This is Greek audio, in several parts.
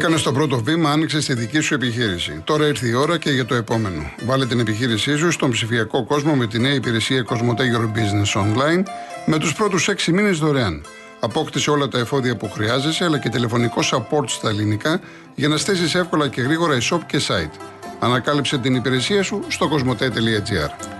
Έκανε το πρώτο βήμα, άνοιξε τη δική σου επιχείρηση. Τώρα ήρθε η ώρα και για το επόμενο. Βάλε την επιχείρησή σου στον ψηφιακό κόσμο με τη νέα υπηρεσία Cosmote Your Business Online με τους πρώτους 6 μήνες δωρεάν. Απόκτησε όλα τα εφόδια που χρειάζεσαι, αλλά και τηλεφωνικό support στα ελληνικά για να στήσει εύκολα και γρήγορα e-shop και site. Ανακάλυψε την υπηρεσία σου στο cosmote.gr.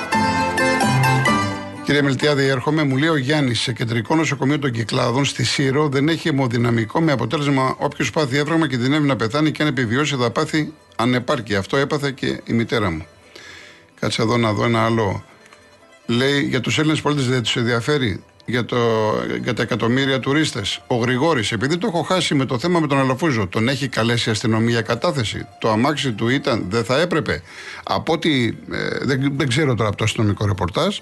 Κύριε Μελτιάδη, έρχομαι. Μου λέει ο Γιάννης σε κεντρικό νοσοκομείο των Κυκλάδων στη Σύρο δεν έχει αιμοδυναμικό με αποτέλεσμα όποιος πάθει έβραγμα κινδυνεύει να πεθάνει και αν επιβιώσει θα πάθει ανεπάρκεια. Αυτό έπαθε και η μητέρα μου. Κάτσε εδώ να δω ένα άλλο. Λέει για τους Έλληνες πολίτες δεν τους ενδιαφέρει για, το, για τα εκατομμύρια τουρίστες. Ο Γρηγόρης, επειδή το έχω χάσει με το θέμα με τον Αλαφούζο, τον έχει καλέσει η αστυνομία για κατάθεση. Το αμάξι του ήταν, δεν θα έπρεπε. Από ό,τι. Ε, δεν, δεν ξέρω τώρα από το αστυνομικό ρεπορτάζ,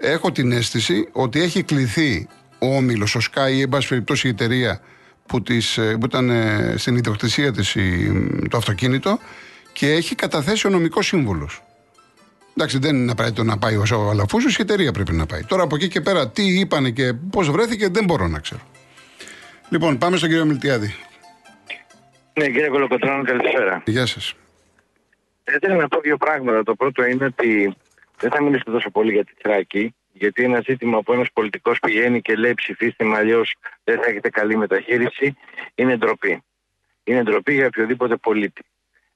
έχω την αίσθηση ότι έχει κληθεί ο όμιλος, ο Sky ή εν πάση περιπτώσει η εταιρεία που, της, ε, που ήταν ε, στην ιδιοκτησία της το αυτοκίνητο και έχει καταθέσει ο νομικός σύμβουλος. Εντάξει, δεν είναι απαραίτητο να πάει ο Αλαφούζος, η εταιρεία πρέπει να πάει. Τώρα από εκεί και πέρα, τι είπανε και πώς βρέθηκε, δεν μπορώ να ξέρω. Λοιπόν, πάμε στον κύριο Μιλτιάδη. Ναι, κύριε Κολοκοτρώνο, καλησπέρα. Γεια σας. Θέλω να πω δύο πράγματα. Το πρώτο είναι ότι δεν θα μιλήσω τόσο πολύ για τη Θράκη, γιατί είναι ένα ζήτημα που ένας πολιτικός πηγαίνει και λέει ψηφίστε με, αλλιώς δεν θα έχετε καλή μεταχείριση. Είναι ντροπή. Είναι ντροπή για οποιοδήποτε πολίτη.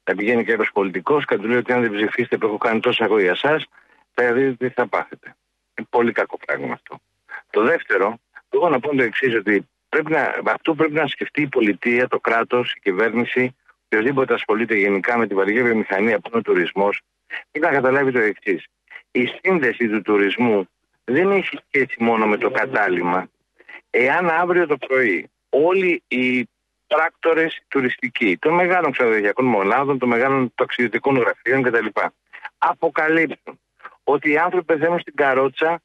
Θα πηγαίνει κάποιος πολιτικός και του λέει ότι αν δεν ψηφίσετε που έχω κάνει τόσα εγώ για εσά, θα δείτε τι θα πάθετε. Είναι πολύ κακό πράγμα αυτό. Το δεύτερο, εγώ να πω το εξής, ότι πρέπει να, αυτό πρέπει να σκεφτεί η πολιτεία, το κράτος, η κυβέρνηση, οποιοδήποτε ασχολείται γενικά με τη βαριή βιομηχανία που είναι ο τουρισμός, πρέπει να καταλάβει το εξής η σύνδεση του τουρισμού δεν έχει σχέση μόνο με το κατάλημα. Εάν αύριο το πρωί όλοι οι πράκτορες τουριστικοί των μεγάλων ξενοδοχειακών μονάδων, των μεγάλων ταξιδιωτικών γραφείων κτλ. αποκαλύψουν ότι οι άνθρωποι πεθαίνουν στην καρότσα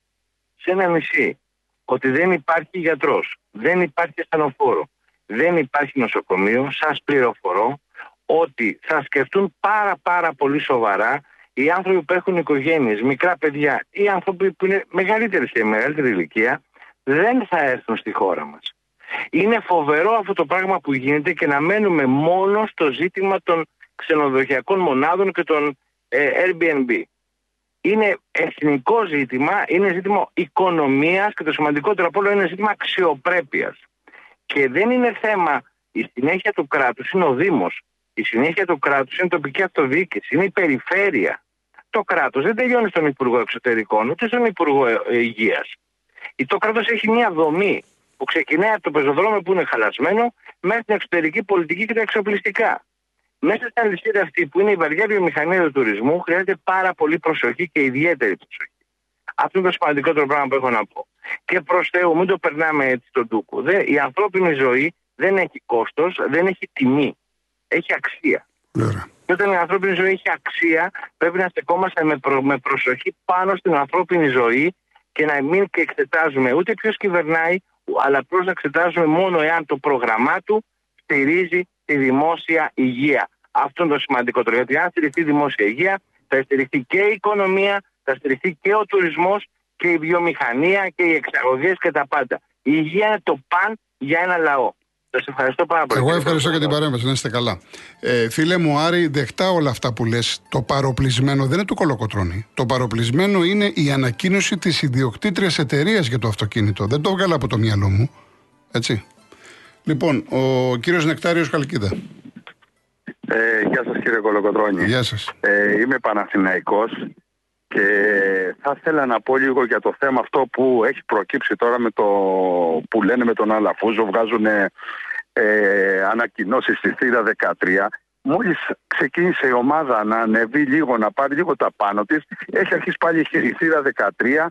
σε ένα νησί. Ότι δεν υπάρχει γιατρός, δεν υπάρχει ασθενοφόρο, δεν υπάρχει νοσοκομείο, σας πληροφορώ ότι θα σκεφτούν πάρα πάρα πολύ σοβαρά οι άνθρωποι που έχουν οικογένειες, μικρά παιδιά, οι άνθρωποι που είναι μεγαλύτεροι σε μεγαλύτερη ηλικία, δεν θα έρθουν στη χώρα μας. Είναι φοβερό αυτό το πράγμα που γίνεται και να μένουμε μόνο στο ζήτημα των ξενοδοχειακών μονάδων και των ε, Airbnb. Είναι εθνικό ζήτημα, είναι ζήτημα οικονομίας και το σημαντικότερο από όλο είναι ζήτημα αξιοπρέπειας. Και δεν είναι θέμα, η συνέχεια του κράτους είναι ο Δήμος, η συνέχεια του κράτους είναι η τοπική αυτοδιοίκηση, είναι η περιφέρεια το κράτος δεν τελειώνει στον Υπουργό Εξωτερικών ούτε στον Υπουργό ε, Υγεία. Το κράτος έχει μια δομή που ξεκινάει από το πεζοδρόμιο που είναι χαλασμένο μέχρι την εξωτερική πολιτική και τα εξοπλιστικά. Μέσα στην αλυσίδα αυτή που είναι η βαριά βιομηχανία του τουρισμού χρειάζεται πάρα πολύ προσοχή και ιδιαίτερη προσοχή. Αυτό είναι το σημαντικότερο πράγμα που έχω να πω. Και προς Θεού, μην το περνάμε έτσι στον τούκο. η ανθρώπινη ζωή δεν έχει κόστος, δεν έχει τιμή. Έχει αξία. Και όταν η ανθρώπινη ζωή έχει αξία, πρέπει να στεκόμαστε με, με προσοχή πάνω στην ανθρώπινη ζωή και να μην και εξετάζουμε ούτε ποιος κυβερνάει, αλλά απλώς να εξετάζουμε μόνο εάν το πρόγραμμά του στηρίζει τη δημόσια υγεία. Αυτό είναι το σημαντικότερο. Γιατί αν στηριχθεί η δημόσια υγεία, θα στηριχθεί και η οικονομία, θα στηριχθεί και ο τουρισμός και η βιομηχανία και οι εξαγωγές και τα πάντα. Η υγεία είναι το παν για ένα λαό. Σας ευχαριστώ πάρα πολύ. Εγώ ευχαριστώ για την παρέμβαση, να είστε καλά. Ε, φίλε μου, Άρη, δεχτά όλα αυτά που λες. Το παροπλισμένο δεν είναι του κολοκοτρόνη. Το παροπλισμένο είναι η ανακοίνωση της ιδιοκτήτριας εταιρείας για το αυτοκίνητο. Δεν το έβγαλα από το μυαλό μου. Έτσι. Λοιπόν, ο κύριος Νεκτάριος Καλκίδα. Ε, γεια σας κύριε Κολοκοτρώνη. Γεια σας. Ε, είμαι Παναθηναϊκός και θα ήθελα να πω λίγο για το θέμα αυτό που έχει προκύψει τώρα με το που λένε με τον Αλαφούζο, βγάζουν ε, ανακοινώσεις στη θύρα 13. Μόλις ξεκίνησε η ομάδα να ανεβεί λίγο, να πάρει λίγο τα πάνω της, έχει αρχίσει πάλι η θύρα 13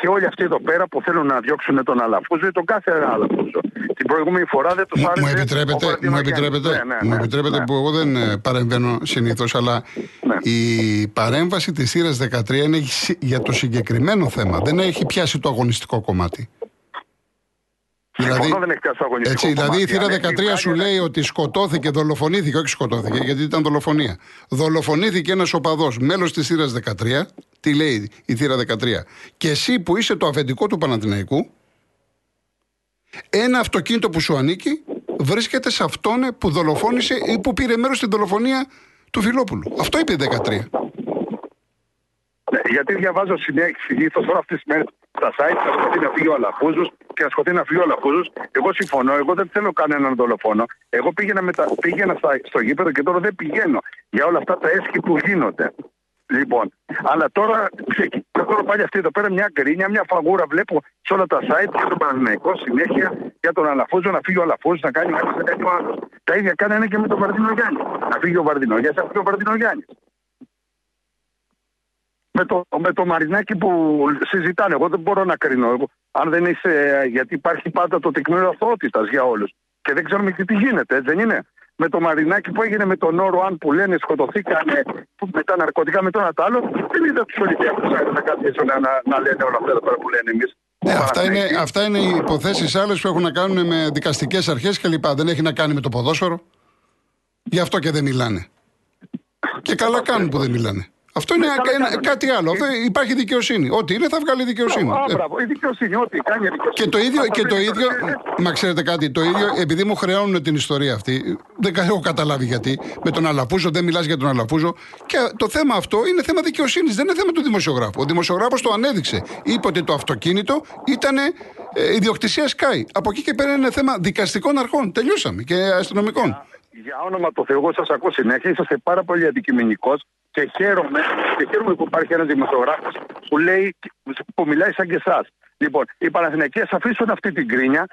και όλοι αυτοί εδώ πέρα που θέλουν να διώξουν τον Αλαφούζο ή τον κάθε Αλαφούζο. Την προηγούμενη φορά δεν τους άρεσε. Μου επιτρέπετε, μου επιτρέπετε, ναι, ναι, μου ναι, επιτρέπετε ναι. που εγώ δεν ε, παρεμβαίνω συνήθως, αλλά ναι. η παρέμβαση της θύρας 13 είναι για το συγκεκριμένο θέμα. Δεν έχει πιάσει το αγωνιστικό κομμάτι. Δηλαδή, δεν έχει πιάσει το αγωνιστικό έτσι, κομμάτι. Δηλαδή η θύρα 13 σου λέει ότι σκοτώθηκε, δολοφονήθηκε, όχι σκοτώθηκε, γιατί ήταν δολοφονία. Δολοφονήθηκε ένας οπαδός, μέλος της θύρας 13. Τι λέει η θύρα 13. Και εσύ που είσαι το αφεντικό του Παναθηναϊκού, ένα αυτοκίνητο που σου ανήκει βρίσκεται σε αυτόν που δολοφόνησε ή που πήρε μέρος στην δολοφονία του Φιλόπουλου. Αυτό είπε η 13. Ναι, γιατί διαβάζω συνήθως τώρα αυτές τις μέρες στα site να σκοτεί να φύγει ο Αλαφούζος και να σκοτεί να φύγει ο Αλαφούζο. Εγώ συμφωνώ, εγώ δεν θέλω κανέναν δολοφόνο. Εγώ πήγαινα, μετα... πήγαινα στα... στο γήπεδο και τώρα δεν πηγαίνω για όλα αυτά τα έσχη που γίνονται. Λοιπόν, αλλά τώρα ξεκινάει πάλι αυτή εδώ πέρα μια γκρίνια, μια φαγούρα. Βλέπω σε όλα τα site για τον Παναγενικό συνέχεια για τον Αλαφούζο να φύγει ο Αλαφούζος να κάνει ένα τέτοιο άλλο. Τα ίδια κάνανε και με τον Βαρδινό Γιάννη. Να φύγει ο Βαρδινό Γιάννη, να φύγει ο Βαρδινό Γιάννη με το, με το Μαρινάκι που συζητάνε. Εγώ δεν μπορώ να κρίνω. Εγώ, αν δεν είσαι, γιατί υπάρχει πάντα το τεκμήριο αθωότητας για όλους. Και δεν ξέρουμε και τι γίνεται, έτσι δεν είναι. Με το Μαρινάκι που έγινε με τον όρο αν που λένε σκοτωθήκανε με τα ναρκωτικά με τον Ατάλο, δεν είδα τους Ολυμπιακούς να καθίσουν να, να, να λένε όλα αυτά που λένε εμείς. Ναι, αυτά είναι, αυτά είναι οι υποθέσεις άλλες που έχουν να κάνουν με δικαστικές αρχές κλπ. Δεν έχει να κάνει με το ποδόσφαιρο. Γι' αυτό και δεν μιλάνε. Και καλά κάνουν που δεν μιλάνε. Αυτό είναι ένα, κάτι άλλο. Αυτό υπάρχει δικαιοσύνη. Ό,τι είναι θα βγάλει δικαιοσύνη. Α, μπράβο, η δικαιοσύνη, ό,τι κάνει δικαιοσύνη. Και το ίδιο, και το ίδιο μα ξέρετε κάτι, το ίδιο, επειδή μου χρεώνουν την ιστορία αυτή, δεν έχω καταλάβει γιατί, με τον Αλαφούζο, δεν μιλάς για τον Αλαφούζο. Και το θέμα αυτό είναι θέμα δικαιοσύνης, δεν είναι θέμα του δημοσιογράφου. Ο δημοσιογράφος το ανέδειξε. Είπε ότι το αυτοκίνητο ήταν ε, ιδιοκτησία Sky. Από εκεί και πέρα είναι θέμα δικαστικών αρχών. Τελειώσαμε και αστυνομικών. Για όνομα του Θεού, εγώ σας ακούω συνέχεια. Είσαστε πάρα πολύ αντικειμενικός και χαίρομαι, και χαίρομαι που υπάρχει ένας δημοσιογράφος που, λέει, που μιλάει σαν και εσάς. Λοιπόν, οι Παναθηναϊκοί α αφήσουν αυτή την κρίνια,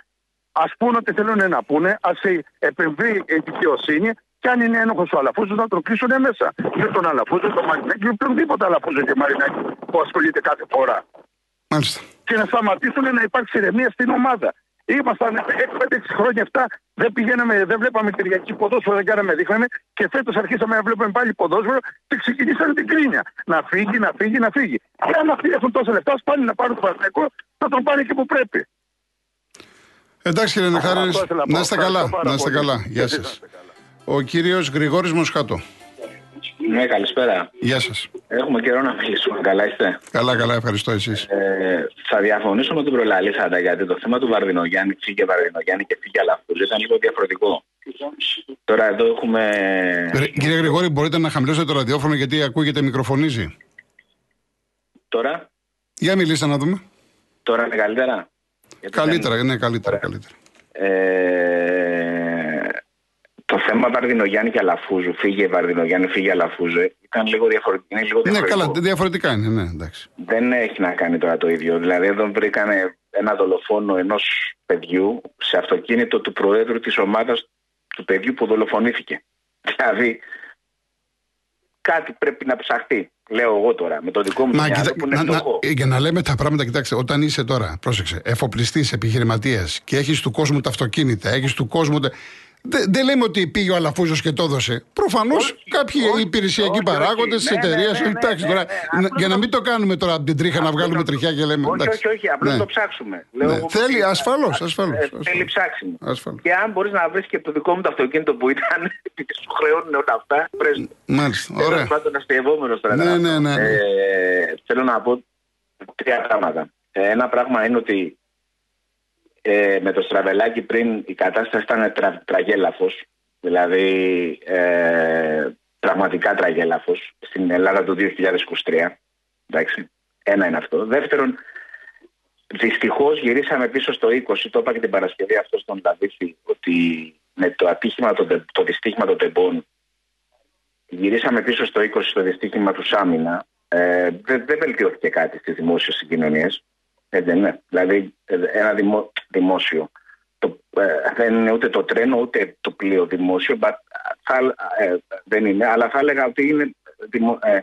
ας πούνε ό,τι θέλουν να πούνε, ας επεμβεί η δικαιοσύνη και αν είναι ένοχος ο Αλαφούζος να τον κλείσουν μέσα. Για τον Αλαφούζο, τον Μαρινάκη, οποιονδήποτε Αλαφούζο και Μαρινάκη που ασχολείται κάθε φορά. Μάλιστα. Και να σταματήσουν να υπάρξει ηρεμία στην ομάδα. Ήμασταν 6-5-6 χρόνια αυτά, δεν πηγαίναμε, δεν βλέπαμε Κυριακή ποδόσφαιρο, δεν κάναμε, δείχναμε και φέτος αρχίσαμε να βλέπουμε πάλι ποδόσφαιρο και ξεκινήσαμε την κρίνια. Να φύγει, να φύγει, να φύγει. Και αν αυτοί έχουν τόσα λεφτά, πάνε να πάρουν το Παναγενικό, θα τον πάνε και που πρέπει. Εντάξει κύριε Νεχάρη, να είστε καλά. Να είστε καλά. Γεια σας. Ο κύριος Γρηγόρης Μοσχάτο. Ναι, καλησπέρα. Γεια σας. Έχουμε καιρό να μιλήσουμε. Καλά είστε; Καλά, καλά, ευχαριστώ εσείς. Ε, θα διαφωνήσω με τον προλαλήσαντα γιατί το θέμα του Βαρδινογιάννη, φύγε Βαρδινογιάννη και φύγε Αλαφούζ ήταν λίγο διαφορετικό. Τώρα εδώ έχουμε. Κύριε Γρηγόρη, μπορείτε να χαμηλώσετε το ραδιόφωνο γιατί ακούγεται μικροφωνίζει. Τώρα; Για μιλήστε να δούμε. Τώρα είναι καλύτερα; Καλύτερα, είναι καλύτερα. καλύτερα. Ε, το θέμα Βαρδινογιάννη και Αλαφούζου, φύγε Βαρδινογιάννη, φύγε Αλαφούζου, ήταν λίγο διαφορετικό. Είναι λίγο διαφορετικό. Ναι, καλά, διαφορετικά είναι, ναι, εντάξει. Δεν έχει να κάνει τώρα το ίδιο. Δηλαδή, εδώ βρήκανε ένα δολοφόνο ενός παιδιού σε αυτοκίνητο του προέδρου της ομάδας του παιδιού που δολοφονήθηκε. Δηλαδή, κάτι πρέπει να ψαχτεί. Λέω εγώ τώρα, με το δικό μου μυαλό που είναι να, να, Για να λέμε τα πράγματα, κοιτάξτε, όταν είσαι τώρα, πρόσεξε, εφοπλιστής, επιχειρηματίας και έχεις του κόσμου τα αυτοκίνητα, έχεις του κόσμου. Δεν δε λέμε ότι πήγε ο Αλαφούζος και το έδωσε. Προφανώς κάποιοι όχι, υπηρεσιακοί παράγοντες της εταιρείας. Εντάξει τώρα, για να μην το κάνουμε τώρα από την τρίχα να βγάλουμε τριχιά και λέμε. Όχι, όχι, όχι, απλώς ναι. το ψάξουμε. Λέω, ναι. Θέλει, ασφαλώς. Ασφαλώς, ε, θέλει ψάξιμο. Και αν μπορείς να βρεις και το δικό μου το αυτοκίνητο που ήταν, σου χρεώνουν όλα αυτά. Μάλιστα. Ωραία. Πάντων αστειευόμενο τώρα. Ναι, ναι, ναι. Ε, θέλω να πω τρία πράγματα. Ε, ένα πράγμα είναι ότι ε, με το στραβελάκι πριν η κατάσταση ήταν τρα, τραγέλαφος, δηλαδή ε, πραγματικά τραγέλαφος στην Ελλάδα του 2023. Εντάξει, ένα είναι αυτό. Δεύτερον, δυστυχώς γυρίσαμε πίσω στο 20, το είπα και την Παρασκευή αυτό στον Λαβίθη, ότι με το ατύχημα, το, το δυστύχημα των τεμπών, γυρίσαμε πίσω στο 20 το δυστύχημα του Σάμινα. Ε, δεν, δεν βελτιώθηκε κάτι στις δημόσιες συγκοινωνίες. Έτσι ναι. Δηλαδή ένα δημο, δημόσιο. Το, ε, δεν είναι ούτε το τρένο ούτε το πλοίο δημόσιο. But, θα, ε, δεν είναι, αλλά θα έλεγα ότι είναι δημο, ε,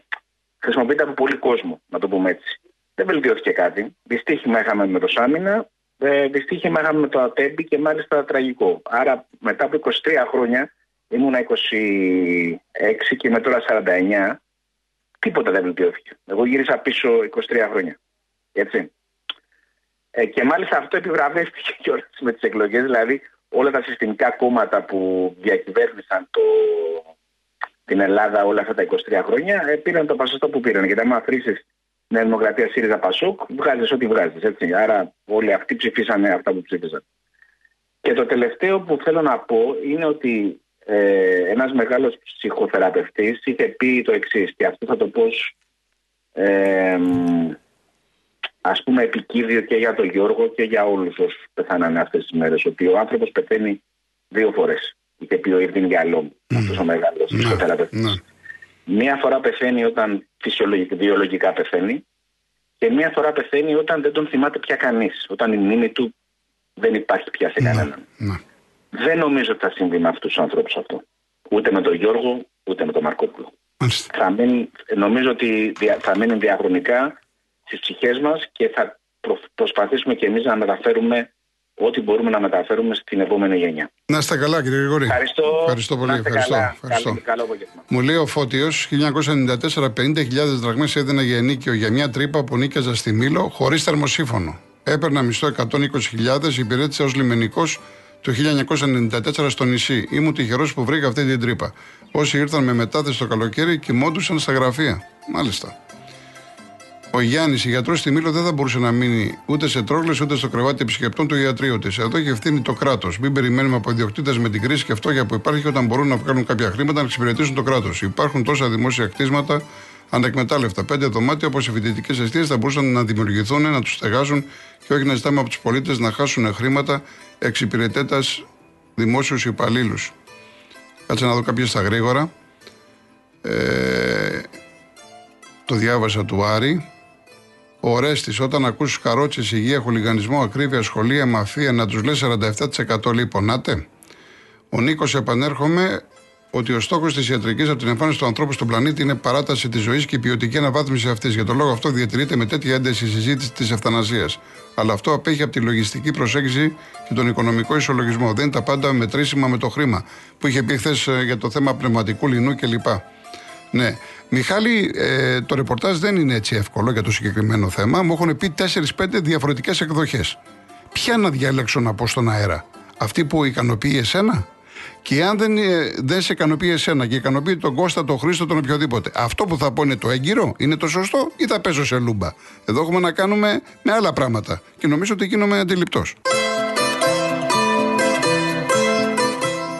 χρησιμοποιείται από πολύ κόσμο, να το πούμε έτσι. δεν βελτιώθηκε κάτι. Δυστύχημα είχαμε με το Σάμινα, ε, δυστύχημα είχαμε με το Ατέμπι και μάλιστα τραγικό. Άρα μετά από 23 χρόνια, ήμουνα 26 και με τώρα 49, τίποτα δεν βελτιώθηκε. Εγώ γύρισα πίσω 23 χρόνια. Έτσι. Ε, και μάλιστα αυτό επιβραβεύτηκε κιόλα με τις εκλογές. Δηλαδή, όλα τα συστημικά κόμματα που διακυβέρνησαν το, την Ελλάδα όλα αυτά τα 23 χρόνια ε, πήραν το ποσοστό που πήραν. Γιατί άμα αφήσεις Νέα Δημοκρατία, ΣΥΡΙΖΑ, ΠΑΣΟΚ, βγάζεις ό,τι βγάζεις. Άρα, όλοι αυτοί ψηφίσανε αυτά που ψήφισαν. Και το τελευταίο που θέλω να πω είναι ότι ε, ένας μεγάλος ψυχοθεραπευτής είχε πει το εξής και αυτό θα το πω ε, ας πούμε επικίδιο και για τον Γιώργο και για όλους όσους πεθάνανε αυτές τις μέρες ότι ο άνθρωπος πεθαίνει δύο φορές είχε πει ο Ιρδίν Γιαλόμ mm. αυτός ο μεγάλος mm. ψυχοθεραπευτής mm. μία φορά πεθαίνει όταν φυσιολογικά, βιολογικά πεθαίνει και μία φορά πεθαίνει όταν δεν τον θυμάται πια κανείς όταν η μνήμη του δεν υπάρχει πια σε κανέναν δεν νομίζω ότι θα συμβεί με αυτούς τους ανθρώπους αυτό. Ούτε με τον Γιώργο, ούτε με τον Μαρκόπουλο. Θα μείνει, νομίζω ότι θα μείνει διαχρονικά στι ψυχές μας και θα προσπαθήσουμε και εμείς να μεταφέρουμε ό,τι μπορούμε να μεταφέρουμε στην επόμενη γενιά. Να είστε καλά, κύριε Γρηγόρη. Ευχαριστώ, Ευχαριστώ πολύ. Ευχαριστώ. Καλά. Ευχαριστώ. Καλό, απόγευμα. Μου λέει ο Φώτιος, 1994 50.000 δραχμές έδινα για ενίκιο για μια τρύπα που νίκιαζα στη Μήλο χωρίς θερμοσύφωνο. Έπαιρνα μισθό 120.000, υπηρέτησα ως λιμενικός το 1994 στο νησί. Ήμουν τυχερός που βρήκα αυτή την τρύπα. Όσοι ήρθαν με μετάθεση το καλοκαίρι κοιμόντουσαν στα γραφεία. Μάλιστα. Ο Γιάννης, η γιατρός στη Μήλο, δεν θα μπορούσε να μείνει ούτε σε τρόγλες ούτε στο κρεβάτι επισκεπτών του ιατρείου της. Εδώ έχει ευθύνη το κράτος. Μην περιμένουμε από ιδιοκτήτες με την κρίση και φτώχεια που υπάρχει όταν μπορούν να βγάλουν κάποια χρήματα να εξυπηρετήσουν το κράτος. Υπάρχουν τόσα δημόσια κτίσματα ανεκμετάλλευτα. Πέντε δωμάτια όπως οι φοιτητικές αιστείες θα μπορούσαν να δημιουργηθούν, να τους στεγάζουν και όχι να ζητάμε από τους πολίτες να χάσουν χρήματα εξυπηρετέτας δημόσιους υπαλλήλους. Κάτσε να δω κάποια στα γρήγορα. Ε, το διάβασα του Άρη. Ο Ρέστης, όταν ακούσει καρότσες, υγεία, χολιγανισμό, ακρίβεια, σχολεία, μαφία, να τους λες 47% λέει πονάτε. Ο Νίκος, επανέρχομαι, ότι ο στόχος της ιατρικής από την εμφάνιση του ανθρώπου στον πλανήτη είναι παράταση της ζωής και η ποιοτική αναβάθμιση αυτής. Για τον λόγο αυτό διατηρείται με τέτοια ένταση η συζήτηση της ευθανασίας. Αλλά αυτό απέχει από τη λογιστική προσέγγιση και τον οικονομικό ισολογισμό. Δεν είναι τα πάντα μετρήσιμα με το χρήμα που είχε πει χθες για το θέμα πνευματικού λινού κλπ. Ναι. Μιχάλη, ε, το ρεπορτάζ δεν είναι έτσι εύκολο για το συγκεκριμένο θέμα. Μου έχουν πει 4-5 διαφορετικές εκδοχές. Ποια να διαλέξω να πω στον αέρα, Αυτή που ικανοποιεί εσένα, και αν δεν, ε, δεν σε ικανοποιεί εσένα και ικανοποιεί τον Κώστα, τον Χρήστο, τον οποιοδήποτε, αυτό που θα πω είναι το έγκυρο, είναι το σωστό ή θα πέσω σε λούμπα; Εδώ έχουμε να κάνουμε με άλλα πράγματα και νομίζω ότι γίνομαι αντιληπτός.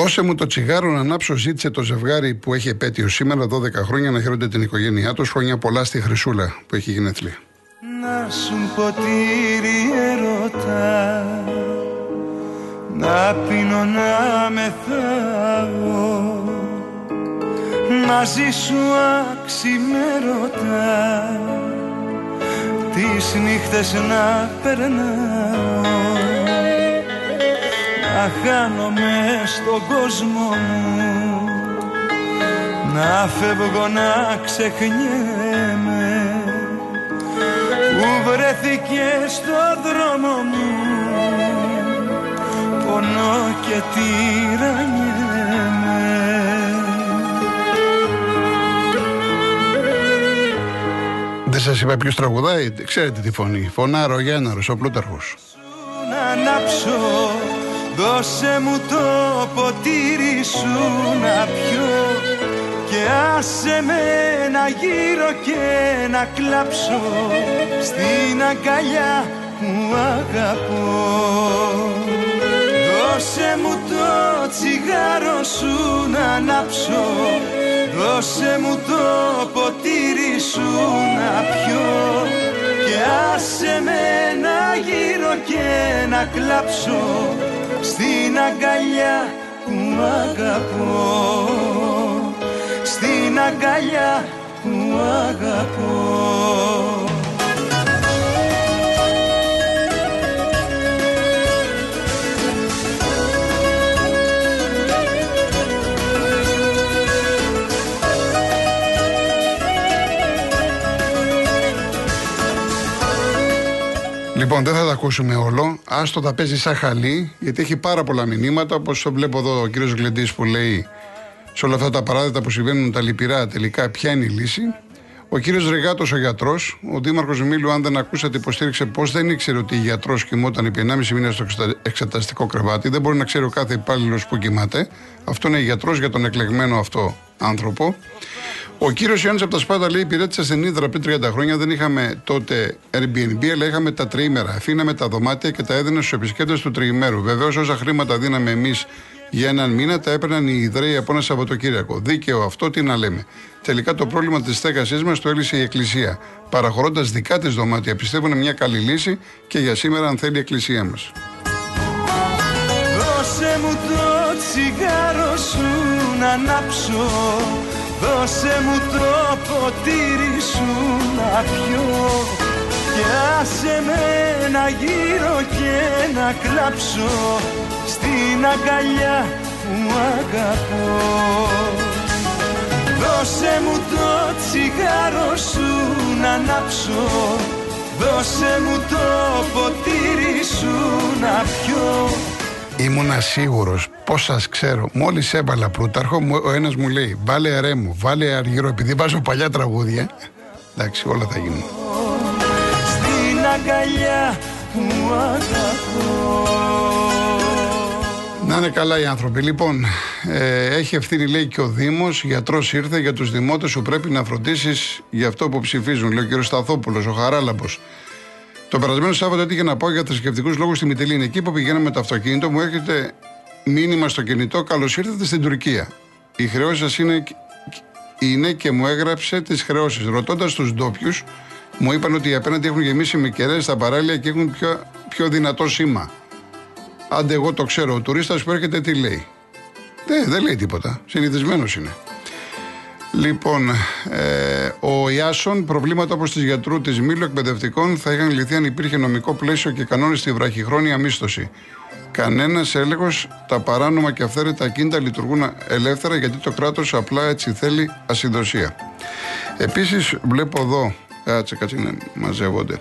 Δώσε μου το τσιγάρο να ανάψω, ζήτησε το ζευγάρι που έχει επέτειο σήμερα 12 χρόνια να χαίρονται την οικογένειά τους. Χρόνια πολλά στη Χρυσούλα που έχει γενέθλια. Να σου ποτήρι ερώτα Να πίνω να μεθάω Μαζί σου αξιμέρωτα Τις νύχτες να περνάω να χάνομαι στον κόσμο μου. Να φεύγω να ξεχνιέμαι. Που βρέθηκε στο δρόμο μου. Πονώ και τυραννιέμαι. Δεν σας είπα ποιος τραγουδάει, ξέρετε τη φωνή. Φωνάρο Γέναρος, ο Πλούταρχος. Να ανάψω Δώσε μου το ποτήρι σου να πιω και άσε με να γύρω και να κλάψω. Στην αγκαλιά που αγαπώ. Δώσε μου το τσιγάρο σου να ανάψω. Δώσε μου το ποτήρι σου να πιω Και άσε με να γύρω και να κλάψω Στην αγκαλιά που αγαπώ. Στην αγκαλιά που αγαπώ Λοιπόν, δεν θα τα ακούσουμε όλο. Άστο τα παίζει σαν χαλί, γιατί έχει πάρα πολλά μηνύματα. Όπως το βλέπω εδώ ο κύριος Γλεντής που λέει σε όλα αυτά τα παράδειγμα που συμβαίνουν τα λυπηρά, τελικά ποια είναι η λύση. Ο κύριος Ρεγάτος, ο γιατρός, ο Δήμαρχος Μήλου, αν δεν ακούσατε, υποστήριξε πω δεν ήξερε ότι η γιατρός κοιμόταν επί 1,5 μήνα στο εξεταστικό κρεβάτι. Δεν μπορεί να ξέρει ο κάθε υπάλληλος που κοιμάται. Αυτό είναι γιατρός για τον εκλεγμένο αυτό άνθρωπο. Ο κύριος Ιωάννης από τα Σπάτα λέει: Υπηρέτησα στην Ήδρα πριν 30 χρόνια. Δεν είχαμε τότε Airbnb, αλλά είχαμε τα τριήμερα. Αφήναμε τα δωμάτια και τα έδινε στους επισκέπτες του τριημέρου. Βεβαίως, όσα χρήματα δίναμε εμείς για έναν μήνα, τα έπαιρναν οι Ιδραίοι από ένα Σαββατοκύριακο. Δίκαιο αυτό, τι να λέμε. Τελικά το πρόβλημα της στέγασή μας το έλυσε η Εκκλησία. Παραχωρώντας δικά της δωμάτια, πιστεύουν μια καλή λύση και για σήμερα, αν θέλει, η Εκκλησία μας. Δώσε μου το τσιγάρο σου να ανάψω Δώσε μου το ποτήρι σου να πιω. Και άσε με να γύρω και να κλάψω Στην αγκαλιά που αγαπώ. Δώσε μου το τσιγάρο σου να ανάψω. Δώσε μου το ποτήρι σου να πιω Ήμουνα σίγουρος, πώς σας ξέρω. Μόλις έβαλα πλούταρχο, ο ένας μου λέει: Βάλε ρέμου, βάλε αργύρο, επειδή βάζω παλιά τραγούδια. Εντάξει, όλα θα γίνουν. Στην αγκαλιά που αγαπώ. Να είναι καλά οι άνθρωποι. Λοιπόν, ε, έχει ευθύνη λέει και ο Δήμος. Γιατρός ήρθε για τους δημότες σου πρέπει να φροντίσεις για αυτό που ψηφίζουν. Λέει ο κ. Σταθόπουλος, ο Χαράλαμπος. Το περασμένο Σάββατο έτυχε να πάω για θρησκευτικούς λόγους στη Μητυλίνη. Εκεί που πηγαίναμε με το αυτοκίνητο, μου έρχεται μήνυμα στο κινητό: Καλώς ήρθατε στην Τουρκία. Η χρεώση σας είναι, είναι και μου έγραψε τις χρεώσεις. Ρωτώντας τους ντόπιους, μου είπαν ότι οι απέναντι έχουν γεμίσει με κεραίες στα παράλια και έχουν πιο, πιο δυνατό σήμα. Άντε, εγώ το ξέρω. Ο τουρίστας που έρχεται τι λέει; Δεν, δεν λέει τίποτα. Συνηθισμένος είναι. Λοιπόν, ε, ο Ιάσον, προβλήματα όπως της γιατρού της Μήλου εκπαιδευτικών θα είχαν λυθεί αν υπήρχε νομικό πλαίσιο και κανόνες στη βραχυχρόνια μίσθωση. Κανένας έλεγχος, τα παράνομα και αυθαίρετα κίνητα λειτουργούν ελεύθερα γιατί το κράτος απλά έτσι θέλει ασυνδοσία. Επίσης, βλέπω εδώ, κάτσε, κάτσε να μαζεύονται.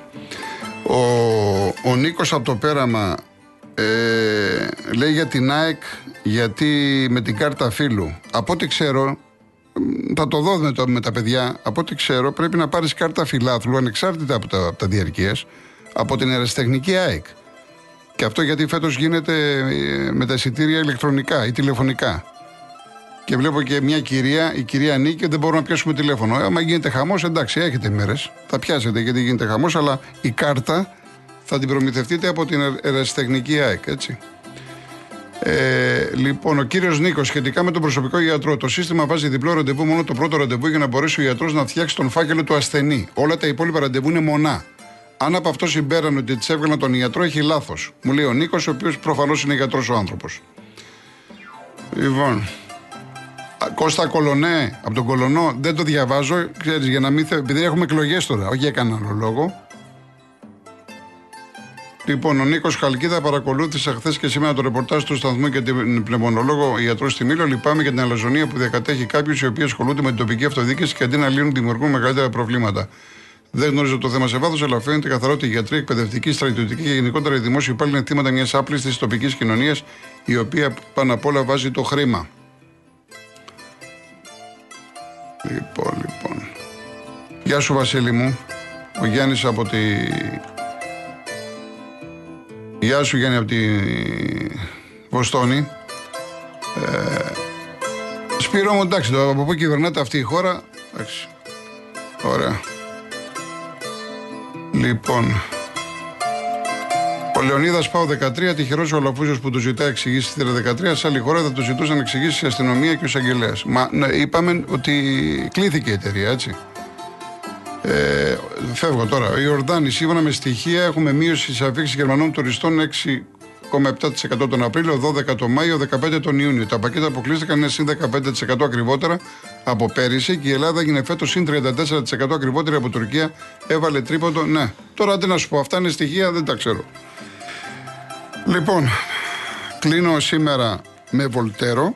Ο, ο Νίκος από το πέραμα ε, λέει για την ΑΕΚ γιατί με την κάρτα φίλου. Από ό,τι ξέρω, θα το δω με, το, με τα παιδιά. Από ό,τι ξέρω, πρέπει να πάρεις κάρτα φιλάθλου ανεξάρτητα από τα, από τα διαρκείας από την αεραστεχνική ΑΕΚ. Και αυτό γιατί φέτος γίνεται ε, με τα εισιτήρια ηλεκτρονικά ή τηλεφωνικά. Και βλέπω και μια κυρία, η κυρία Νίκη, δεν μπορούμε να πιάσουμε τηλέφωνο. Ε, άμα γίνεται χαμός, εντάξει, έχετε μέρε. Θα πιάσετε γιατί γίνεται χαμός, αλλά η κάρτα θα την προμηθευτείτε από την αεραστεχνική ΑΕΚ, έτσι. Ε, λοιπόν, ο κύριος Νίκος, σχετικά με τον προσωπικό γιατρό, το σύστημα βάζει διπλό ραντεβού μόνο το πρώτο ραντεβού για να μπορέσει ο γιατρός να φτιάξει τον φάκελο του ασθενή. Όλα τα υπόλοιπα ραντεβού είναι μονά. Αν από αυτό συμπέραν ότι τη έβγαλαν τον ιατρό, έχει λάθος. Μου λέει ο Νίκος, ο οποίος προφανώς είναι γιατρός ο άνθρωπος. Λοιπόν. Κώστα Κολονέ, από τον Κολονό, δεν το διαβάζω, ξέρεις, για να μην θε... επειδή έχουμε εκλογές τώρα, όχι για κανένα άλλο λόγο. Λοιπόν, ο Νίκος Χαλκίδα παρακολούθησε χθες και σήμερα το ρεπορτάζ του σταθμού και την πνευμονολόγο ιατρό στη Μήλο. Λυπάμαι για την αλαζονία που διακατέχει κάποιου οι οποίοι ασχολούνται με την τοπική αυτοδιοίκηση και αντί να λύνουν δημιουργούν μεγαλύτερα προβλήματα. Δεν γνωρίζω το θέμα σε βάθος, αλλά φαίνεται καθαρό ότι οι γιατροί, εκπαιδευτικοί, στρατιωτικοί και γενικότερα οι δημόσιοι υπάλληλοι είναι θύματα μιας άπληστης τοπικής κοινωνίας, η οποία πάνω απ' όλα βάζει το χρήμα. Λοιπόν, λοιπόν. Γεια σου, Βασίλη μου. Ο Γιάννης από τη Γεια σου Γιάννη από τη Βοστόνη. Ε, Σπύρο μου, εντάξει, το από πού κυβερνάται αυτή η χώρα. Εντάξει. Ωραία. Λοιπόν, Ο Λεωνίδας Πάο 13, τυχερός ο Λαφούζο που του ζητά εξηγήσει στη 13, σε άλλη χώρα θα του ζητούσαν εξηγήσει η αστυνομία και ο εισαγγελέα. Μα ναι, είπαμε ότι κλείθηκε η εταιρεία, έτσι. Ε, φεύγω τώρα. Η Ορδάνη, σύμφωνα με στοιχεία, έχουμε μείωση της αφήξη Γερμανών τουριστών 6,7% τον Απρίλιο, 12% τον Μάιο, 15% τον Ιούνιο. Τα πακέτα αποκλείστηκαν είναι συν 15% ακριβότερα από πέρυσι και η Ελλάδα έγινε φέτος συν 34% ακριβότερη από Τουρκία. Έβαλε τρίποντο. Ναι, τώρα τι να σου πω, αυτά είναι στοιχεία, δεν τα ξέρω. Λοιπόν, κλείνω σήμερα με Βολτέρο,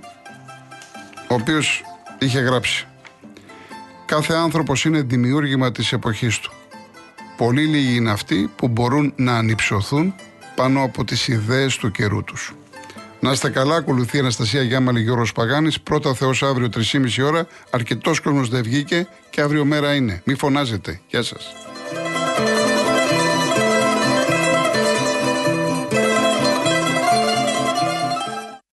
ο οποίος είχε γράψει Κάθε άνθρωπος είναι δημιούργημα της εποχής του. Πολύ λίγοι είναι αυτοί που μπορούν να ανυψωθούν πάνω από τις ιδέες του καιρού τους. Να είστε καλά, ακολουθεί η Αναστασία Γιάμαλη Γιώργος Παγάνης. Πρώτα Θεός αύριο 3,5 ώρα. Αρκετός κόσμος δεν βγήκε και αύριο μέρα είναι. Μη φωνάζετε. Γεια σας.